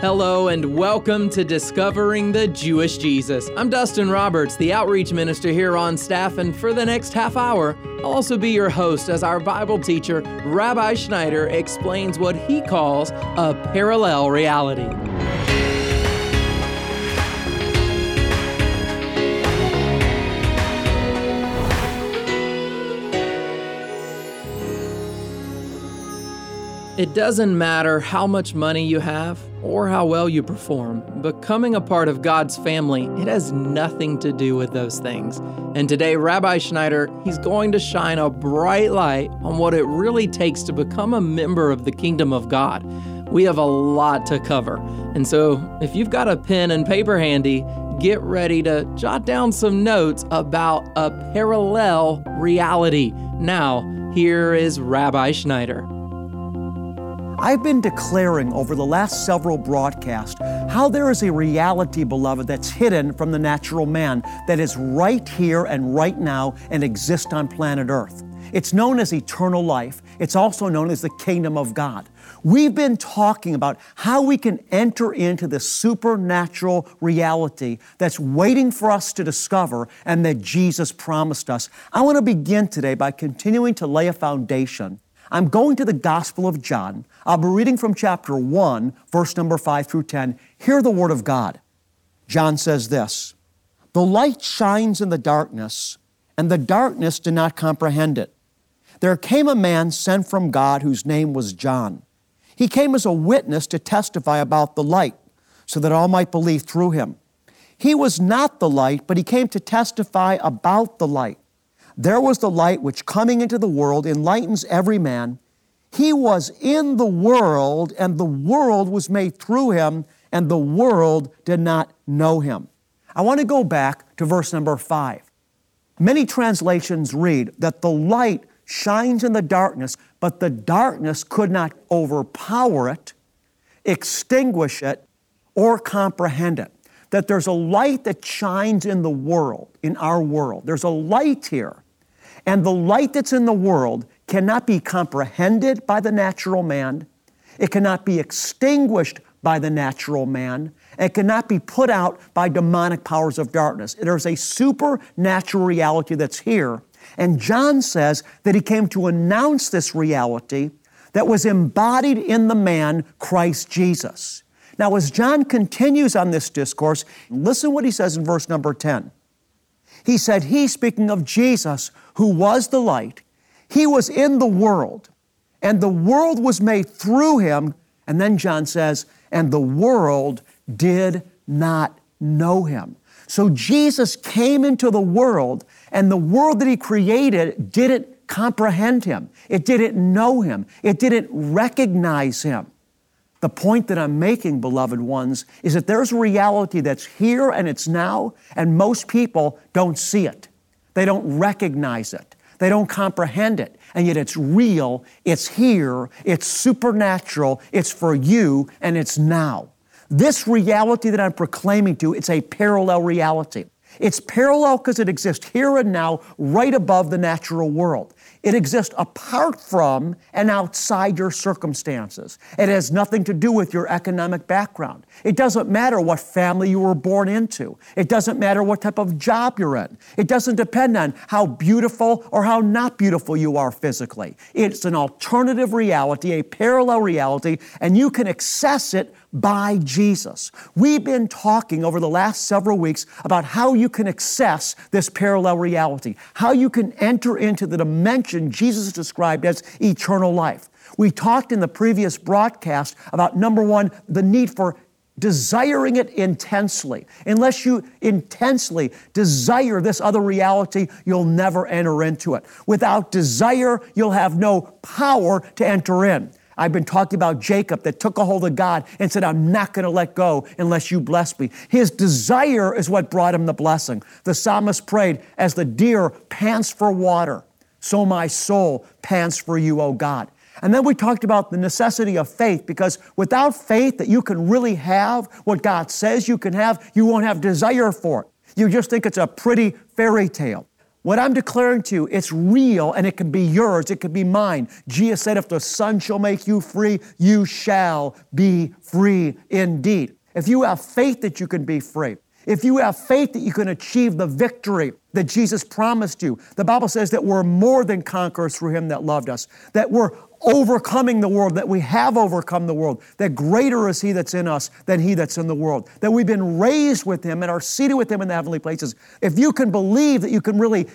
Hello and welcome to Discovering the Jewish Jesus. I'm Dustin Roberts, the outreach minister here on staff, and for the next half hour, I'll also be your host as our Bible teacher, Rabbi Schneider, explains what he calls a parallel reality. It doesn't matter how much money you have or how well you perform. Becoming a part of God's family, it has nothing to do with those things. And today, Rabbi Schneider, he's going to shine a bright light on what it really takes to become a member of the kingdom of God. We have a lot to cover. And so, if you've got a pen and paper handy, get ready to jot down some notes about a parallel reality. Now, here is Rabbi Schneider. I've been declaring over the last several broadcasts how there is a reality, beloved, that's hidden from the natural man that is right here and right now and exists on planet Earth. It's known as eternal life. It's also known as the kingdom of God. We've been talking about how we can enter into the supernatural reality that's waiting for us to discover and that Jesus promised us. I want to begin today by continuing to lay a foundation I'm going to the Gospel of John. I'll be reading from chapter 1, verse number 5 through 10. Hear the Word of God. John says this The light shines in the darkness, and the darkness did not comprehend it. There came a man sent from God whose name was John. He came as a witness to testify about the light, so that all might believe through him. He was not the light, but he came to testify about the light. There was the light which coming into the world enlightens every man. He was in the world, and the world was made through him, and the world did not know him. I want to go back to verse number five. Many translations read that the light shines in the darkness, but the darkness could not overpower it, extinguish it, or comprehend it. That there's a light that shines in the world, in our world. There's a light here and the light that's in the world cannot be comprehended by the natural man. It cannot be extinguished by the natural man. It cannot be put out by demonic powers of darkness. There's a supernatural reality that's here. And John says that he came to announce this reality that was embodied in the man, Christ Jesus. Now, as John continues on this discourse, listen what he says in verse number 10. He said, He, speaking of Jesus, who was the light, he was in the world, and the world was made through him. And then John says, and the world did not know him. So Jesus came into the world, and the world that he created didn't comprehend him. It didn't know him. It didn't recognize him. The point that I'm making, beloved ones, is that there's a reality that's here and it's now, and most people don't see it. They don't recognize it. They don't comprehend it. And yet it's real, it's here, it's supernatural, it's for you, and it's now. This reality that I'm proclaiming to, it's a parallel reality. It's parallel because it exists here and now, right above the natural world. It exists apart from and outside your circumstances. It has nothing to do with your economic background. It doesn't matter what family you were born into. It doesn't matter what type of job you're in. It doesn't depend on how beautiful or how not beautiful you are physically. It's an alternative reality, a parallel reality, and you can access it by Jesus. We've been talking over the last several weeks about how you can access this parallel reality, how you can enter into the dimension Jesus described as eternal life. We talked in the previous broadcast about number one, the need for desiring it intensely. Unless you intensely desire this other reality, you'll never enter into it. Without desire, you'll have no power to enter in. I've been talking about Jacob that took a hold of God and said, I'm not going to let go unless you bless me. His desire is what brought him the blessing. The psalmist prayed, As the deer pants for water, so my soul pants for you, O God. And then we talked about the necessity of faith because without faith that you can really have what God says you can have, you won't have desire for it. You just think it's a pretty fairy tale. What I'm declaring to you, it's real and it can be yours, it can be mine. Jesus said, If the Son shall make you free, you shall be free indeed. If you have faith that you can be free, if you have faith that you can achieve the victory that Jesus promised you, the Bible says that we're more than conquerors through Him that loved us, that we're overcoming the world, that we have overcome the world, that greater is He that's in us than He that's in the world, that we've been raised with Him and are seated with Him in the heavenly places. If you can believe that you can really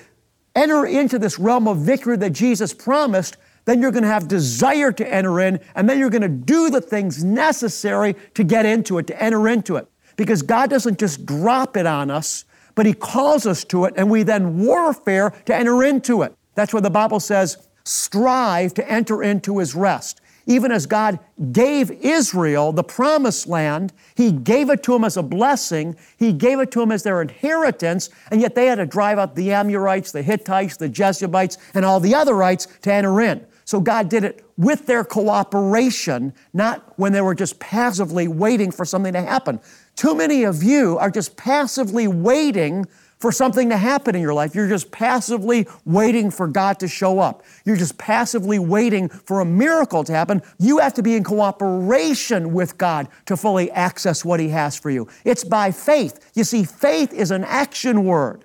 enter into this realm of victory that Jesus promised, then you're going to have desire to enter in, and then you're going to do the things necessary to get into it, to enter into it. Because God doesn't just drop it on us, but He calls us to it, and we then warfare to enter into it. That's where the Bible says, strive to enter into His rest. Even as God gave Israel the promised land, He gave it to them as a blessing, He gave it to them as their inheritance, and yet they had to drive out the Amorites, the Hittites, the Jebusites, and all the otherites to enter in. So God did it with their cooperation, not when they were just passively waiting for something to happen. Too many of you are just passively waiting for something to happen in your life. You're just passively waiting for God to show up. You're just passively waiting for a miracle to happen. You have to be in cooperation with God to fully access what He has for you. It's by faith. You see, faith is an action word.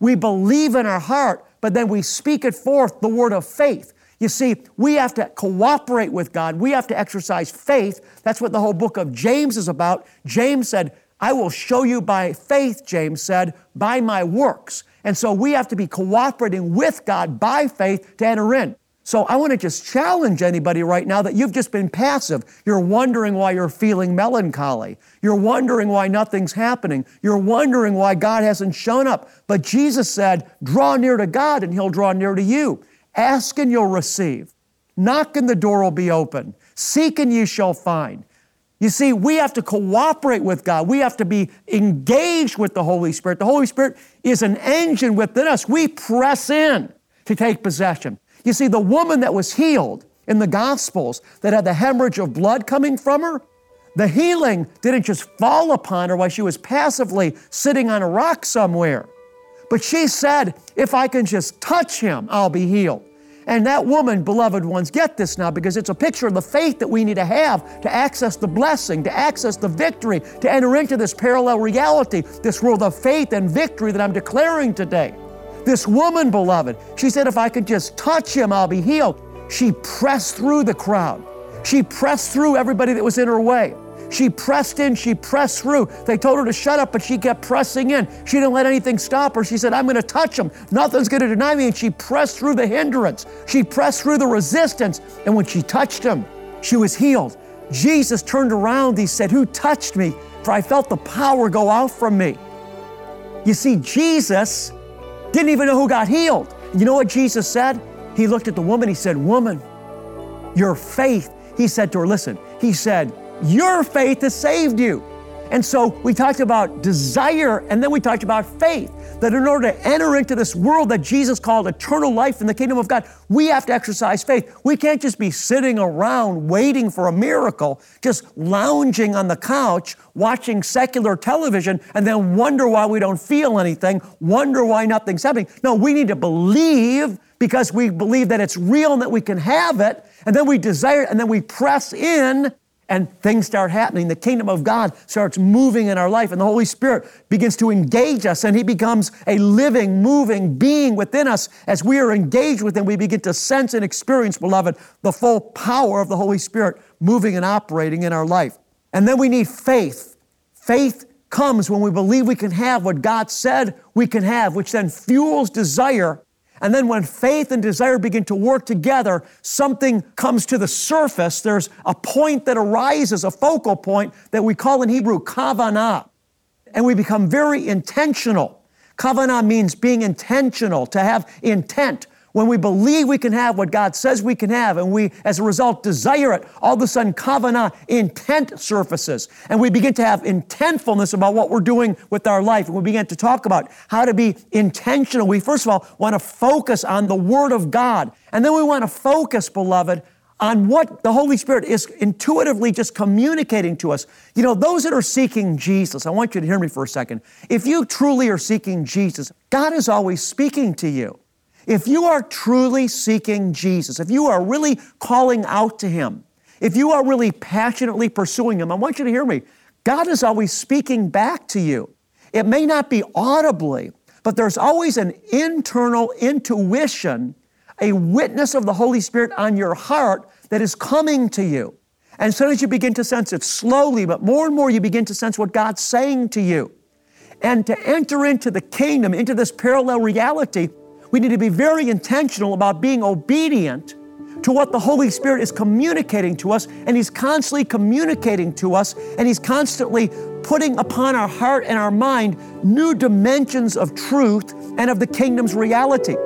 We believe in our heart, but then we speak it forth, the word of faith. You see, we have to cooperate with God. We have to exercise faith. That's what the whole book of James is about. James said, I will show you by faith, James said, by my works. And so we have to be cooperating with God by faith to enter in. So I want to just challenge anybody right now that you've just been passive. You're wondering why you're feeling melancholy. You're wondering why nothing's happening. You're wondering why God hasn't shown up. But Jesus said, draw near to God and He'll draw near to you. Ask and you'll receive. Knock and the door will be open. Seek and you shall find. You see, we have to cooperate with God. We have to be engaged with the Holy Spirit. The Holy Spirit is an engine within us. We press in to take possession. You see, the woman that was healed in the Gospels that had the hemorrhage of blood coming from her, the healing didn't just fall upon her while she was passively sitting on a rock somewhere. But she said, If I can just touch him, I'll be healed. And that woman, beloved ones, get this now because it's a picture of the faith that we need to have to access the blessing, to access the victory, to enter into this parallel reality, this world of faith and victory that I'm declaring today. This woman, beloved, she said, If I could just touch him, I'll be healed. She pressed through the crowd. She pressed through everybody that was in her way. She pressed in, she pressed through. They told her to shut up, but she kept pressing in. She didn't let anything stop her. She said, I'm going to touch them. Nothing's going to deny me. And she pressed through the hindrance. She pressed through the resistance. And when she touched him, she was healed. Jesus turned around. He said, Who touched me? For I felt the power go out from me. You see, Jesus didn't even know who got healed. You know what Jesus said? He looked at the woman. He said, Woman, your faith. He said to her, Listen, he said, your faith has saved you. And so we talked about desire and then we talked about faith. That in order to enter into this world that Jesus called eternal life in the kingdom of God, we have to exercise faith. We can't just be sitting around waiting for a miracle, just lounging on the couch, watching secular television, and then wonder why we don't feel anything, wonder why nothing's happening. No, we need to believe because we believe that it's real and that we can have it, and then we desire it, and then we press in and things start happening. The kingdom of God starts moving in our life, and the Holy Spirit begins to engage us, and He becomes a living, moving being within us. As we are engaged with Him, we begin to sense and experience, beloved, the full power of the Holy Spirit moving and operating in our life. And then we need faith. Faith comes when we believe we can have what God said we can have, which then fuels desire and then when faith and desire begin to work together, something comes to the surface. There's a point that arises, a focal point that we call in Hebrew kavanah. And we become very intentional. Kavanah means being intentional, to have intent, when we believe we can have what God says we can have, and we, as a result, desire it, all of a sudden, kavanah, intent surfaces. And we begin to have intentfulness about what we're doing with our life. And we begin to talk about how to be intentional. We, first of all, want to focus on the Word of God. And then we want to focus, beloved, on what the Holy Spirit is intuitively just communicating to us. You know, those that are seeking Jesus, I want you to hear me for a second. If you truly are seeking Jesus, God is always speaking to you. If you are truly seeking Jesus, if you are really calling out to Him, if you are really passionately pursuing Him, I want you to hear me. God is always speaking back to you. It may not be audibly, but there's always an internal intuition, a witness of the Holy Spirit on your heart that is coming to you. And so as you begin to sense it slowly, but more and more you begin to sense what God's saying to you. And to enter into the kingdom, into this parallel reality, we need to be very intentional about being obedient to what the Holy Spirit is communicating to us, and He's constantly communicating to us, and He's constantly putting upon our heart and our mind new dimensions of truth and of the kingdom's reality.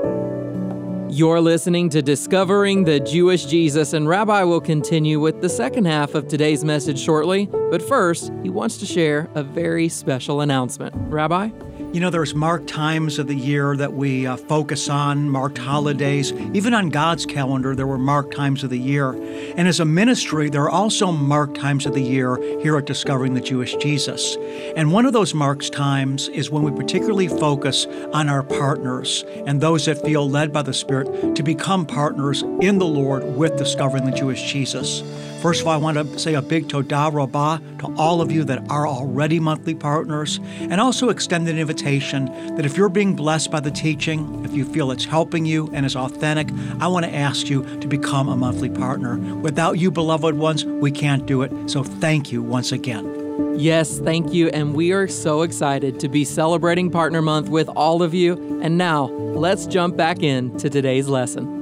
You're listening to Discovering the Jewish Jesus, and Rabbi will continue with the second half of today's message shortly. But first, he wants to share a very special announcement. Rabbi? You know, there's marked times of the year that we uh, focus on, marked holidays. Even on God's calendar, there were marked times of the year. And as a ministry, there are also marked times of the year here at Discovering the Jewish Jesus. And one of those marked times is when we particularly focus on our partners and those that feel led by the Spirit to become partners in the Lord with Discovering the Jewish Jesus. First of all, I want to say a big todah rabbah to all of you that are already monthly partners, and also extend an invitation that if you're being blessed by the teaching, if you feel it's helping you and is authentic, I want to ask you to become a monthly partner. Without you, beloved ones, we can't do it. So thank you once again. Yes, thank you. And we are so excited to be celebrating Partner Month with all of you. And now, let's jump back in to today's lesson.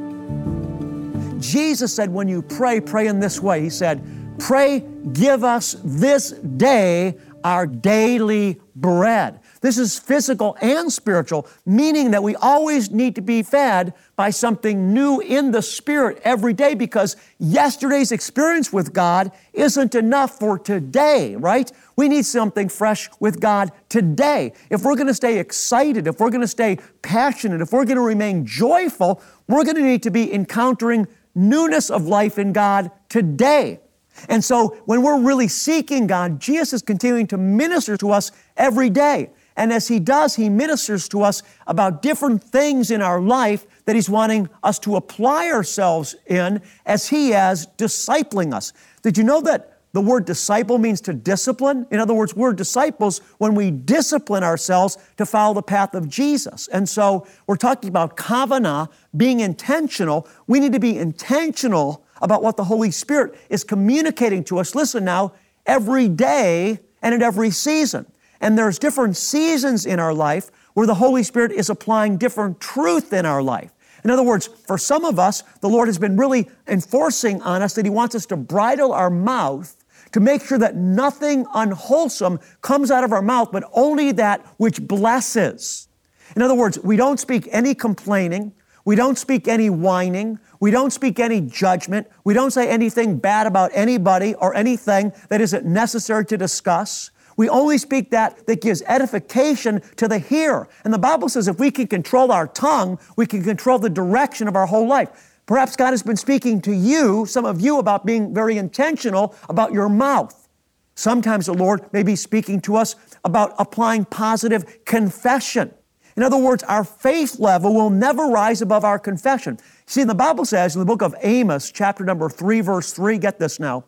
Jesus said, when you pray, pray in this way. He said, Pray, give us this day our daily bread. This is physical and spiritual, meaning that we always need to be fed by something new in the spirit every day because yesterday's experience with God isn't enough for today, right? We need something fresh with God today. If we're going to stay excited, if we're going to stay passionate, if we're going to remain joyful, we're going to need to be encountering newness of life in God today. And so when we're really seeking God, Jesus is continuing to minister to us every day. And as He does, He ministers to us about different things in our life that He's wanting us to apply ourselves in as He is discipling us. Did you know that the word disciple means to discipline. In other words, we're disciples when we discipline ourselves to follow the path of Jesus. And so we're talking about kavanah, being intentional. We need to be intentional about what the Holy Spirit is communicating to us. Listen now, every day and at every season. And there's different seasons in our life where the Holy Spirit is applying different truth in our life. In other words, for some of us, the Lord has been really enforcing on us that He wants us to bridle our mouth to make sure that nothing unwholesome comes out of our mouth, but only that which blesses. In other words, we don't speak any complaining, we don't speak any whining, we don't speak any judgment, we don't say anything bad about anybody or anything that isn't necessary to discuss. We only speak that that gives edification to the hearer. And the Bible says if we can control our tongue, we can control the direction of our whole life. Perhaps God has been speaking to you, some of you, about being very intentional about your mouth. Sometimes the Lord may be speaking to us about applying positive confession. In other words, our faith level will never rise above our confession. See, the Bible says in the book of Amos, chapter number 3, verse 3, get this now.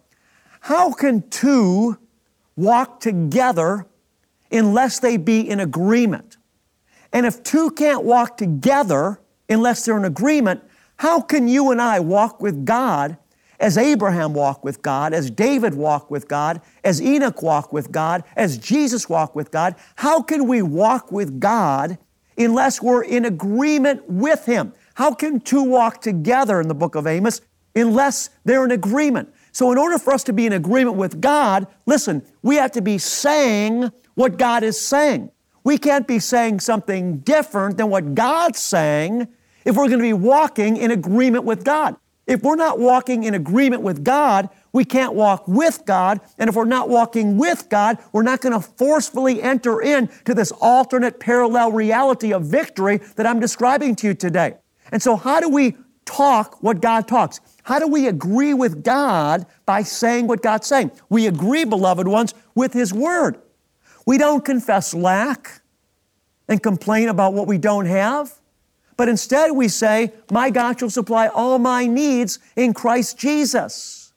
How can two walk together unless they be in agreement? And if two can't walk together unless they're in agreement, how can you and I walk with God as Abraham walked with God, as David walked with God, as Enoch walked with God, as Jesus walked with God? How can we walk with God unless we're in agreement with Him? How can two walk together in the book of Amos unless they're in agreement? So, in order for us to be in agreement with God, listen, we have to be saying what God is saying. We can't be saying something different than what God's saying if we're going to be walking in agreement with God. If we're not walking in agreement with God, we can't walk with God. And if we're not walking with God, we're not going to forcefully enter into this alternate parallel reality of victory that I'm describing to you today. And so, how do we talk what God talks? How do we agree with God by saying what God's saying? We agree, beloved ones, with His Word. We don't confess lack and complain about what we don't have, but instead we say, My God shall supply all my needs in Christ Jesus.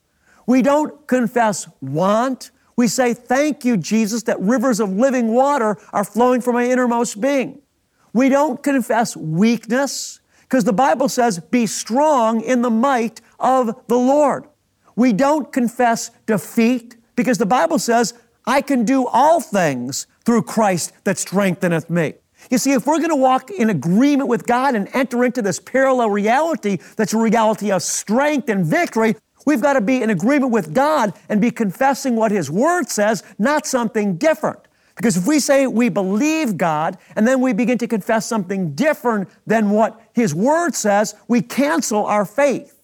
We don't confess want. We say, Thank you, Jesus, that rivers of living water are flowing from my innermost being. We don't confess weakness because the Bible says, Be strong in the might of the Lord. We don't confess defeat because the Bible says, I can do all things through Christ that strengtheneth me. You see, if we're going to walk in agreement with God and enter into this parallel reality that's a reality of strength and victory, we've got to be in agreement with God and be confessing what His Word says, not something different. Because if we say we believe God and then we begin to confess something different than what His Word says, we cancel our faith.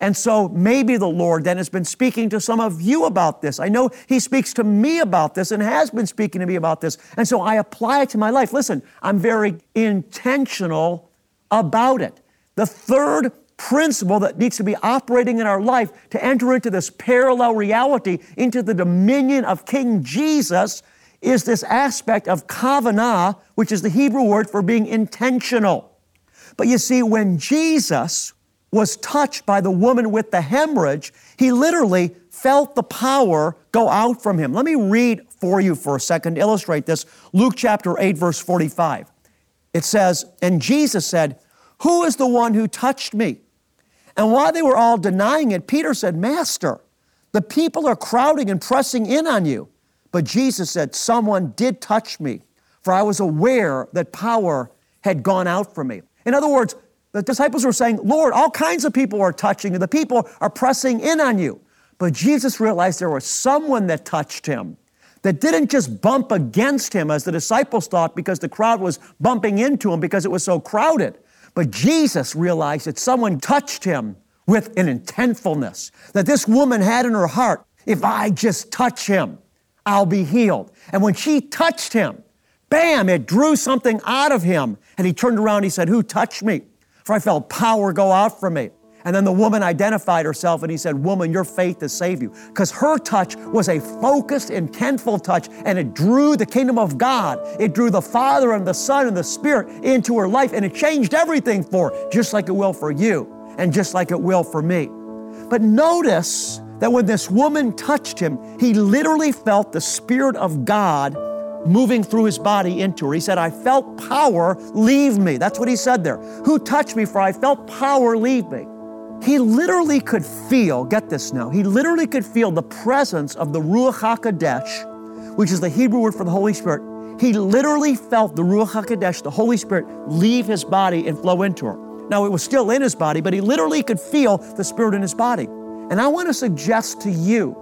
And so maybe the Lord then has been speaking to some of you about this. I know He speaks to me about this and has been speaking to me about this. And so I apply it to my life. Listen, I'm very intentional about it. The third principle that needs to be operating in our life to enter into this parallel reality, into the dominion of King Jesus, is this aspect of kavanah, which is the Hebrew word for being intentional. But you see, when Jesus was touched by the woman with the hemorrhage, he literally felt the power go out from him. Let me read for you for a second to illustrate this. Luke chapter 8, verse 45. It says, And Jesus said, Who is the one who touched me? And while they were all denying it, Peter said, Master, the people are crowding and pressing in on you. But Jesus said, Someone did touch me, for I was aware that power had gone out from me. In other words, the disciples were saying, Lord, all kinds of people are touching you. The people are pressing in on you. But Jesus realized there was someone that touched him that didn't just bump against him as the disciples thought because the crowd was bumping into him because it was so crowded. But Jesus realized that someone touched him with an intentfulness that this woman had in her heart. If I just touch him, I'll be healed. And when she touched him, bam, it drew something out of him. And he turned around, he said, Who touched me? For I felt power go out from me. And then the woman identified herself and he said, Woman, your faith has saved you. Because her touch was a focused, intentful touch and it drew the kingdom of God. It drew the Father and the Son and the Spirit into her life and it changed everything for her, just like it will for you and just like it will for me. But notice that when this woman touched him, he literally felt the Spirit of God moving through his body into her. He said, I felt power leave me. That's what he said there. Who touched me? For I felt power leave me. He literally could feel, get this now, he literally could feel the presence of the Ruach HaKodesh, which is the Hebrew word for the Holy Spirit. He literally felt the Ruach HaKodesh, the Holy Spirit, leave his body and flow into her. Now, it was still in his body, but he literally could feel the Spirit in his body. And I want to suggest to you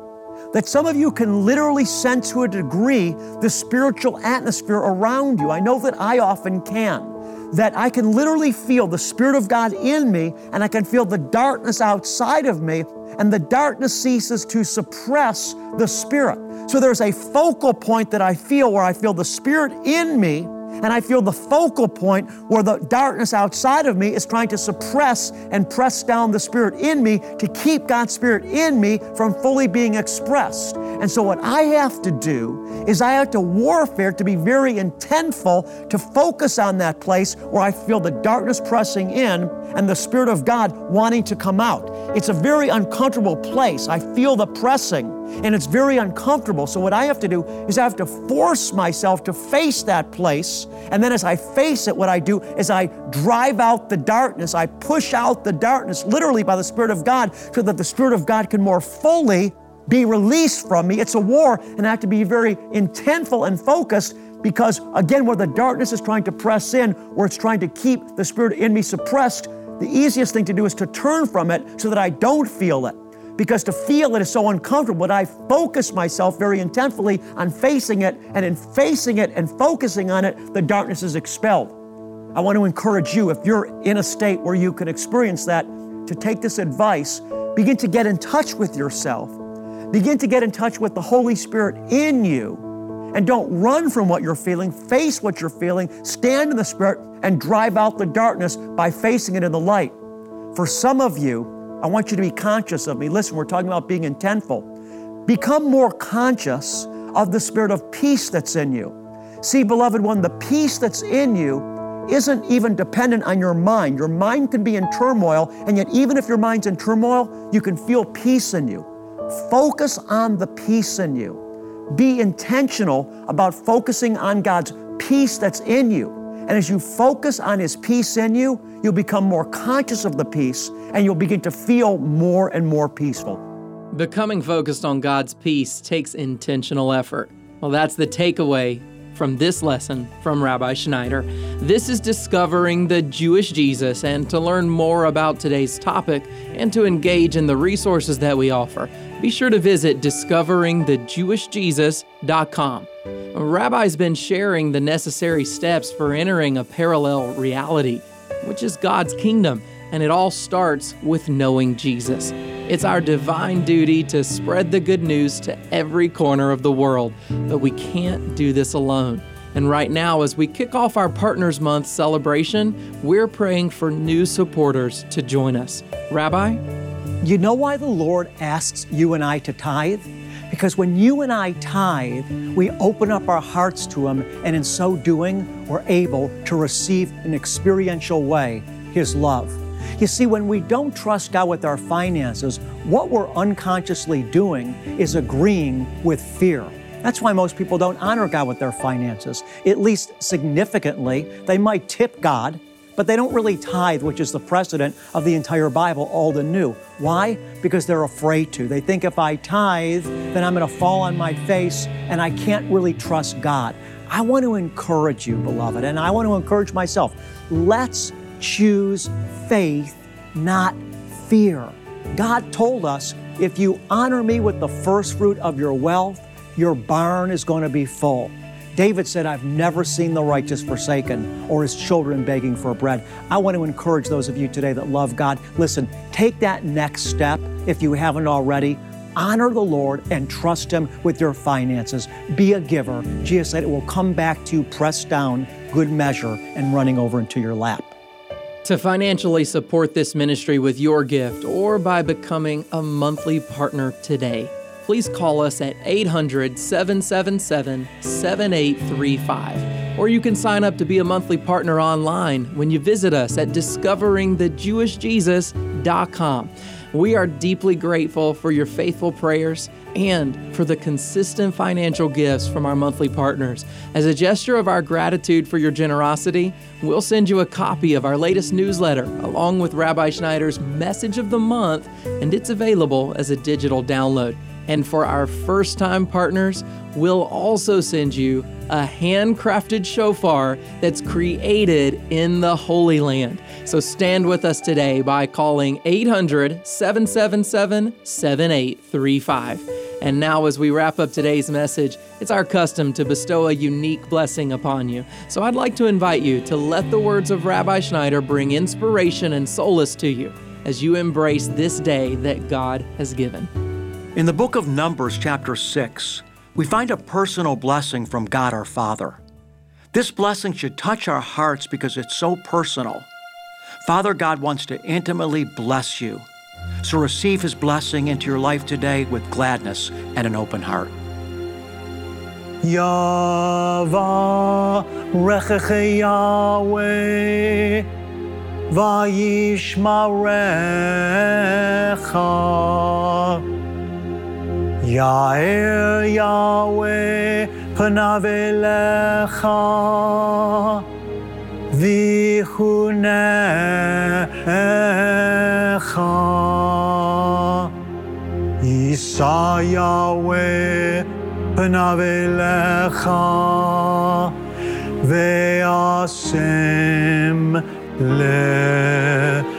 that some of you can literally sense to a degree the spiritual atmosphere around you. I know that I often can. That I can literally feel the Spirit of God in me and I can feel the darkness outside of me, and the darkness ceases to suppress the Spirit. So there's a focal point that I feel where I feel the Spirit in me and I feel the focal point where the darkness outside of me is trying to suppress and press down the Spirit in me to keep God's Spirit in me from fully being expressed. And so, what I have to do is I have to warfare to be very intentful to focus on that place where I feel the darkness pressing in and the Spirit of God wanting to come out. It's a very uncomfortable place. I feel the pressing and it's very uncomfortable. So, what I have to do is I have to force myself to face that place. And then, as I face it, what I do is I drive out the darkness. I push out the darkness, literally by the Spirit of God, so that the Spirit of God can more fully be released from me. It's a war, and I have to be very intentful and focused because, again, where the darkness is trying to press in, where it's trying to keep the Spirit in me suppressed, the easiest thing to do is to turn from it so that I don't feel it because to feel it is so uncomfortable. But I focus myself very intentfully on facing it, and in facing it and focusing on it, the darkness is expelled. I want to encourage you, if you're in a state where you can experience that, to take this advice, begin to get in touch with yourself, begin to get in touch with the Holy Spirit in you. And don't run from what you're feeling. Face what you're feeling. Stand in the Spirit and drive out the darkness by facing it in the light. For some of you, I want you to be conscious of me. Listen, we're talking about being intentful. Become more conscious of the spirit of peace that's in you. See, beloved one, the peace that's in you isn't even dependent on your mind. Your mind can be in turmoil, and yet, even if your mind's in turmoil, you can feel peace in you. Focus on the peace in you. Be intentional about focusing on God's peace that's in you. And as you focus on His peace in you, you'll become more conscious of the peace and you'll begin to feel more and more peaceful. Becoming focused on God's peace takes intentional effort. Well, that's the takeaway from this lesson from Rabbi Schneider. This is discovering the Jewish Jesus, and to learn more about today's topic and to engage in the resources that we offer, be sure to visit discoveringthejewishjesus.com. Rabbi's been sharing the necessary steps for entering a parallel reality, which is God's kingdom, and it all starts with knowing Jesus. It's our divine duty to spread the good news to every corner of the world, but we can't do this alone. And right now, as we kick off our Partners Month celebration, we're praying for new supporters to join us. Rabbi? You know why the Lord asks you and I to tithe? Because when you and I tithe, we open up our hearts to Him, and in so doing, we're able to receive in experiential way His love. You see, when we don't trust God with our finances, what we're unconsciously doing is agreeing with fear. That's why most people don't honor God with their finances, at least significantly. They might tip God, but they don't really tithe, which is the precedent of the entire Bible, Old and New. Why? Because they're afraid to. They think if I tithe, then I'm going to fall on my face and I can't really trust God. I want to encourage you, beloved, and I want to encourage myself. Let's choose faith, not fear. God told us, if you honor me with the first fruit of your wealth, your barn is going to be full. David said, I've never seen the righteous forsaken or his children begging for bread. I want to encourage those of you today that love God. Listen, take that next step if you haven't already. Honor the Lord and trust Him with your finances. Be a giver. Jesus said it will come back to you, pressed down, good measure, and running over into your lap. To financially support this ministry with your gift or by becoming a monthly partner today, please call us at 800 777 7835. Or you can sign up to be a monthly partner online when you visit us at discoveringthejewishjesus.com. We are deeply grateful for your faithful prayers and for the consistent financial gifts from our monthly partners. As a gesture of our gratitude for your generosity, we'll send you a copy of our latest newsletter along with Rabbi Schneider's Message of the Month, and it's available as a digital download. And for our first time partners, we'll also send you a handcrafted shofar that's created in the Holy Land. So stand with us today by calling 800 777 7835. And now, as we wrap up today's message, it's our custom to bestow a unique blessing upon you. So I'd like to invite you to let the words of Rabbi Schneider bring inspiration and solace to you as you embrace this day that God has given. In the book of Numbers, chapter 6, we find a personal blessing from God our Father. This blessing should touch our hearts because it's so personal. Father God wants to intimately bless you. So receive His blessing into your life today with gladness and an open heart. Yahweh Yair Yahweh panav elecha vichunecha Yisa Yahweh panav elecha ve'asem lecha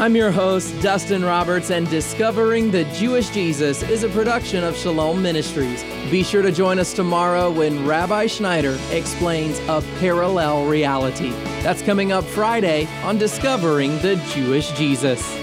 I'm your host, Dustin Roberts, and Discovering the Jewish Jesus is a production of Shalom Ministries. Be sure to join us tomorrow when Rabbi Schneider explains a parallel reality. That's coming up Friday on Discovering the Jewish Jesus.